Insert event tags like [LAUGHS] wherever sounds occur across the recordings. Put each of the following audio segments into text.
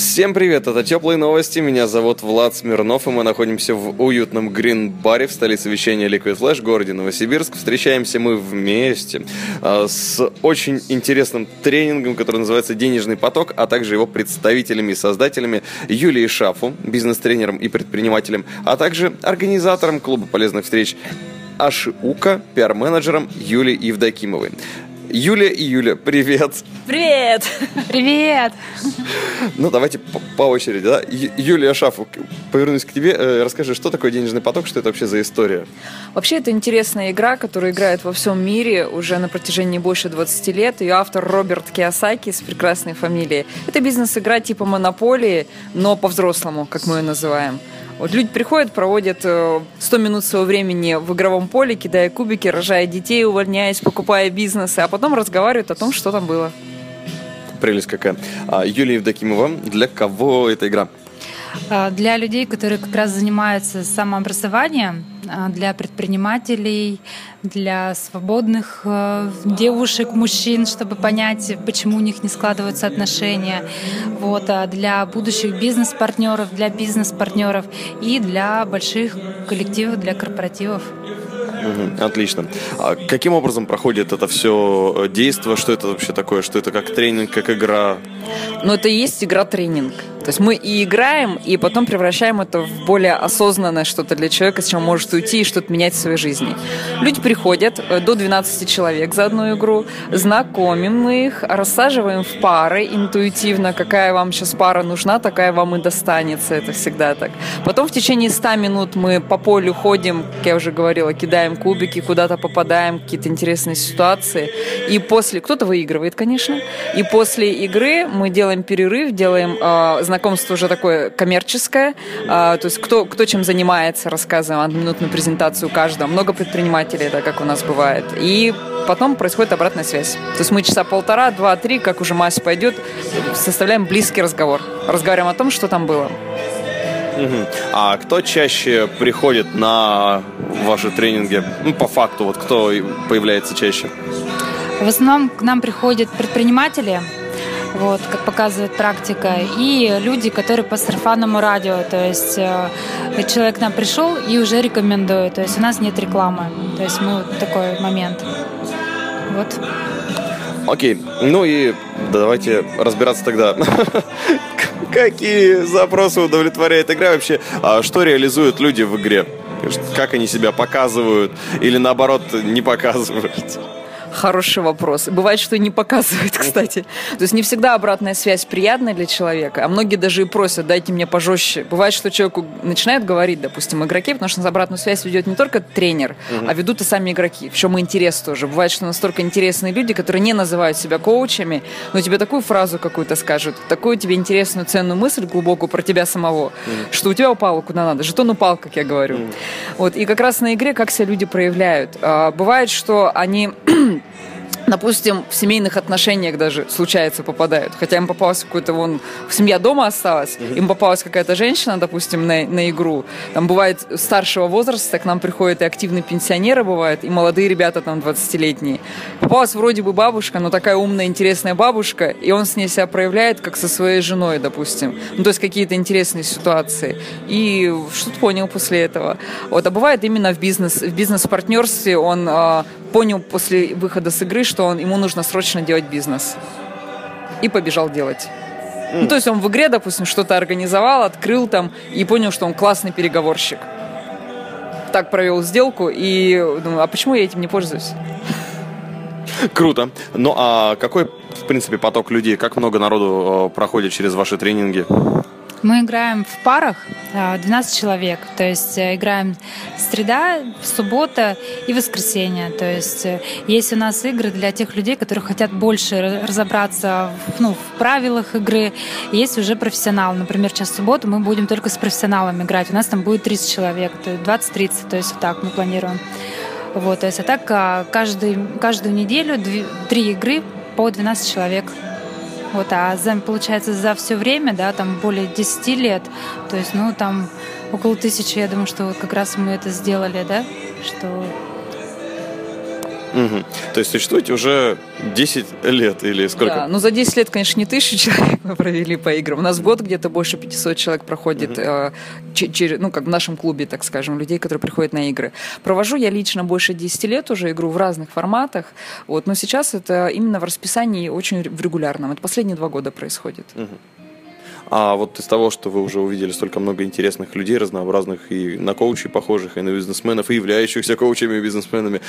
Всем привет, это Теплые Новости, меня зовут Влад Смирнов, и мы находимся в уютном грин-баре в столице вещания Liquid Flash, городе Новосибирск. Встречаемся мы вместе а, с очень интересным тренингом, который называется «Денежный поток», а также его представителями и создателями Юлией Шафу, бизнес-тренером и предпринимателем, а также организатором клуба полезных встреч Ашиука, пиар-менеджером Юлией Евдокимовой. Юлия и Юля, привет! Привет! Привет! Ну, давайте по, по очереди, да? Ю- Юлия Шафу, повернусь к тебе. Э, расскажи, что такое денежный поток, что это вообще за история? Вообще, это интересная игра, которая играет во всем мире уже на протяжении больше 20 лет. Ее автор Роберт Киосаки с прекрасной фамилией. Это бизнес-игра типа монополии, но по-взрослому, как мы ее называем. Вот люди приходят, проводят э, 100 минут своего времени в игровом поле, кидая кубики, рожая детей, увольняясь, покупая бизнесы, а потом разговаривают о том, что там было. Прелесть какая. А, Юлия Евдокимова, для кого эта игра? А, Для людей, которые как раз занимаются самообразованием, для предпринимателей, для свободных э, девушек, мужчин, чтобы понять, почему у них не складываются отношения, вот, а для будущих бизнес-партнеров, для бизнес-партнеров и для больших коллективов, для корпоративов. Отлично. А каким образом проходит это все действие? Что это вообще такое? Что это как тренинг, как игра? Но это и есть игра-тренинг. То есть мы и играем, и потом превращаем это в более осознанное что-то для человека, с чем может уйти и что-то менять в своей жизни. Люди приходят, э, до 12 человек за одну игру, знакомим мы их, рассаживаем в пары интуитивно, какая вам сейчас пара нужна, такая вам и достанется, это всегда так. Потом в течение 100 минут мы по полю ходим, как я уже говорила, кидаем кубики, куда-то попадаем, какие-то интересные ситуации. И после, кто-то выигрывает, конечно, и после игры мы делаем перерыв, делаем э, знакомство уже такое коммерческое, э, то есть кто, кто чем занимается, рассказываем одноминутную презентацию каждого. Много предпринимателей, это как у нас бывает. И потом происходит обратная связь. То есть мы часа полтора, два, три, как уже масса пойдет, составляем близкий разговор. Разговариваем о том, что там было. А кто чаще приходит на ваши тренинги? Ну, по факту, вот кто появляется чаще? В основном к нам приходят предприниматели, вот, как показывает практика, и люди, которые по сарафанному радио, то есть э, человек к нам пришел и уже рекомендует, то есть у нас нет рекламы, то есть мы вот такой момент. Вот. Окей, ну и давайте разбираться тогда. [LAUGHS] Какие запросы удовлетворяет игра вообще? А что реализуют люди в игре? Как они себя показывают или наоборот не показывают? Хороший вопрос. Бывает, что и не показывает, кстати. То есть не всегда обратная связь приятная для человека, а многие даже и просят, дайте мне пожестче. Бывает, что человеку начинает говорить, допустим, игроки, потому что обратную связь ведет не только тренер, а ведут и сами игроки. В чем и интерес тоже. Бывает, что настолько интересные люди, которые не называют себя коучами, но тебе такую фразу какую-то скажут, такую тебе интересную, ценную мысль глубокую про тебя самого, что у тебя упало куда надо. Жетон упал, как я говорю. Вот. И как раз на игре как себя люди проявляют. А, Бывает, что они допустим, в семейных отношениях даже случается попадают. Хотя им попалась какой-то вон семья дома осталась, им попалась какая-то женщина, допустим, на, на игру. Там бывает старшего возраста, к нам приходят и активные пенсионеры бывают, и молодые ребята там 20-летние. Попалась вроде бы бабушка, но такая умная, интересная бабушка, и он с ней себя проявляет, как со своей женой, допустим. Ну, то есть какие-то интересные ситуации. И что-то понял после этого. Вот, а бывает именно в бизнес, в бизнес-партнерстве он а, понял после выхода с игры, что он, ему нужно срочно делать бизнес. И побежал делать. Ну, то есть он в игре, допустим, что-то организовал, открыл там и понял, что он классный переговорщик. Так провел сделку и думаю, а почему я этим не пользуюсь? Круто. Ну а какой, в принципе, поток людей? Как много народу э, проходит через ваши тренинги? Мы играем в парах, а, 12 человек. То есть э, играем среда, суббота и воскресенье. То есть э, есть у нас игры для тех людей, которые хотят больше ра- разобраться в, ну, в правилах игры. Есть уже профессионал. Например, сейчас субботу мы будем только с профессионалом играть. У нас там будет 30 человек, то есть 20-30, то есть вот так мы планируем. Вот, то есть, а так а, каждый, каждую неделю две- три игры по 12 человек. Вот, а за, получается, за все время, да, там более 10 лет, то есть, ну, там около тысячи, я думаю, что вот как раз мы это сделали, да, что Угу. То есть существуете уже 10 лет или сколько? Да, ну за 10 лет, конечно, не тысячу [LAUGHS] человек мы провели по играм. У нас в год где-то больше 500 человек проходит, угу. э, через, ну, как в нашем клубе, так скажем, людей, которые приходят на игры. Провожу я лично больше 10 лет уже игру в разных форматах, вот, но сейчас это именно в расписании очень в регулярном. Это последние два года происходит. Угу. А вот из того, что вы уже увидели столько много интересных людей, разнообразных и на коучей похожих, и на бизнесменов, и являющихся коучами и бизнесменами,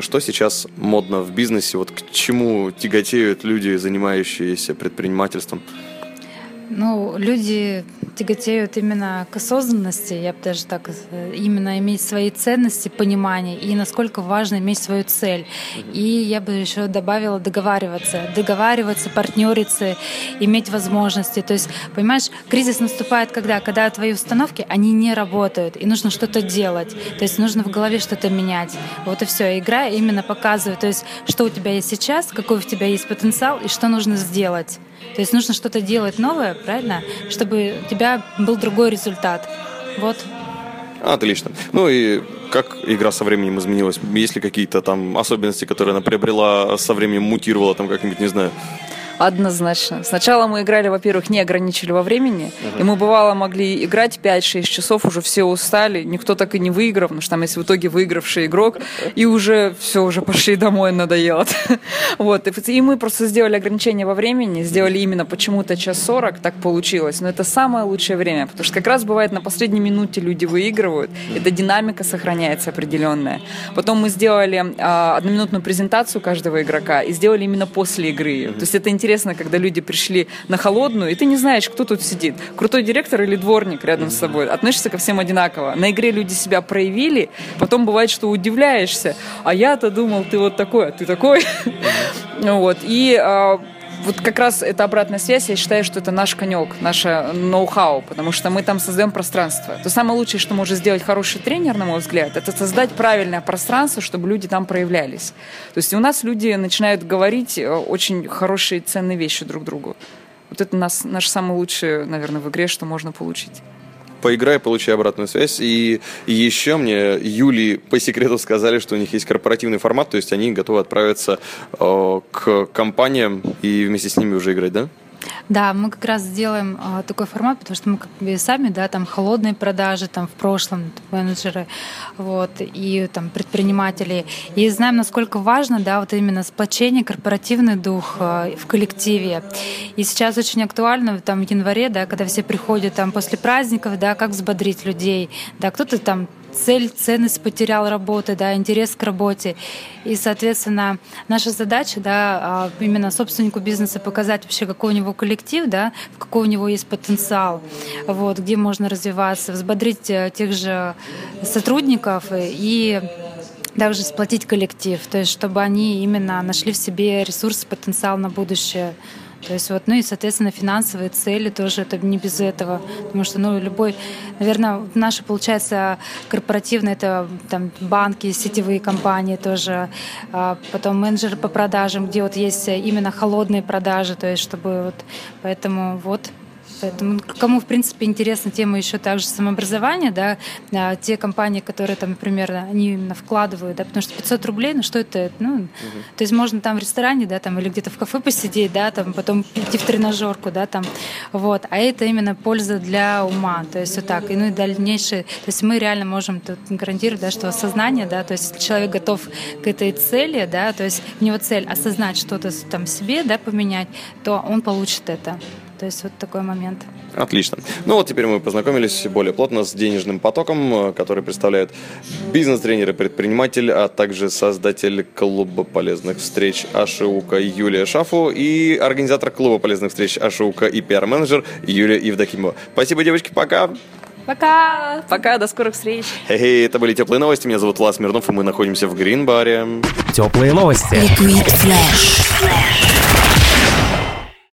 что сейчас модно в бизнесе? Вот к чему тяготеют люди, занимающиеся предпринимательством? Ну, люди тяготеют именно к осознанности, я бы даже так, э, именно иметь свои ценности, понимание, и насколько важно иметь свою цель. И я бы еще добавила договариваться, договариваться, партнериться, иметь возможности. То есть, понимаешь, кризис наступает когда? Когда твои установки, они не работают, и нужно что-то делать. То есть нужно в голове что-то менять. Вот и все. Игра именно показывает, то есть, что у тебя есть сейчас, какой у тебя есть потенциал, и что нужно сделать. То есть нужно что-то делать новое, правильно, чтобы у тебя был другой результат. Вот. Отлично. Ну и как игра со временем изменилась? Есть ли какие-то там особенности, которые она приобрела со временем, мутировала там как-нибудь, не знаю? Однозначно. Сначала мы играли, во-первых, не ограничили во времени, uh-huh. и мы, бывало, могли играть 5-6 часов, уже все устали, никто так и не выиграл, потому что там есть в итоге выигравший игрок, и уже все, уже пошли домой, надоело. [LAUGHS] вот. И мы просто сделали ограничение во времени, сделали именно почему-то час 40, так получилось. Но это самое лучшее время, потому что как раз бывает на последней минуте люди выигрывают, эта динамика сохраняется определенная. Потом мы сделали а, одноминутную презентацию каждого игрока и сделали именно после игры. То есть это интересно интересно, когда люди пришли на холодную, и ты не знаешь, кто тут сидит. Крутой директор или дворник рядом с собой. Относишься ко всем одинаково. На игре люди себя проявили, потом бывает, что удивляешься. А я-то думал, ты вот такой, а ты такой. [LAUGHS] Вот. И а, вот как раз эта обратная связь, я считаю, что это наш конек, наше ноу-хау, потому что мы там создаем пространство. То самое лучшее, что может сделать хороший тренер, на мой взгляд, это создать правильное пространство, чтобы люди там проявлялись. То есть у нас люди начинают говорить э, очень хорошие ценные вещи друг другу. Вот это нас, наш самый лучший, наверное, в игре, что можно получить поиграй, получи обратную связь. И еще мне Юли по секрету сказали, что у них есть корпоративный формат, то есть они готовы отправиться э, к компаниям и вместе с ними уже играть, да? Да, мы как раз сделаем а, такой формат, потому что мы как бы сами, да, там холодные продажи, там в прошлом менеджеры, вот, и там предприниматели, и знаем, насколько важно, да, вот именно сплочение, корпоративный дух а, в коллективе. И сейчас очень актуально, там в январе, да, когда все приходят там после праздников, да, как взбодрить людей, да, кто-то там цель, ценность потерял работы, да, интерес к работе. И, соответственно, наша задача, да, а, именно собственнику бизнеса показать вообще, какой у него коллектив, да, какой у него есть потенциал, вот, где можно развиваться, взбодрить э, тех же сотрудников и также сплотить коллектив, то есть чтобы они именно нашли в себе ресурс, потенциал на будущее. То есть вот, ну и, соответственно, финансовые цели тоже это не без этого, потому что, ну, любой, наверное, наши, получается, корпоративные, это там банки, сетевые компании тоже, а потом менеджеры по продажам, где вот есть именно холодные продажи, то есть чтобы вот, поэтому вот Поэтому кому, в принципе, интересна тема еще также самообразования, да, а, те компании, которые там, например, они именно вкладывают, да, потому что 500 рублей, ну что это, ну, угу. то есть можно там в ресторане, да, там, или где-то в кафе посидеть, да, там, потом идти в тренажерку, да, там, вот, а это именно польза для ума, то есть вот так, и ну и дальнейшее, то есть мы реально можем тут гарантировать, да, что осознание, да, то есть человек готов к этой цели, да, то есть у него цель осознать что-то там себе, да, поменять, то он получит это. То есть вот такой момент. Отлично. Ну вот теперь мы познакомились более плотно с денежным потоком, э, который представляет бизнес-тренер и предприниматель, а также создатель клуба полезных встреч Ашиука Юлия Шафу и организатор клуба полезных встреч Ашиука и пиар-менеджер Юлия Евдокимова. Спасибо, девочки, пока! Пока! Пока, до скорых встреч! Хей, это были теплые новости. Меня зовут Влад Смирнов, и мы находимся в Грин-баре. Теплые новости. Liquid Flash.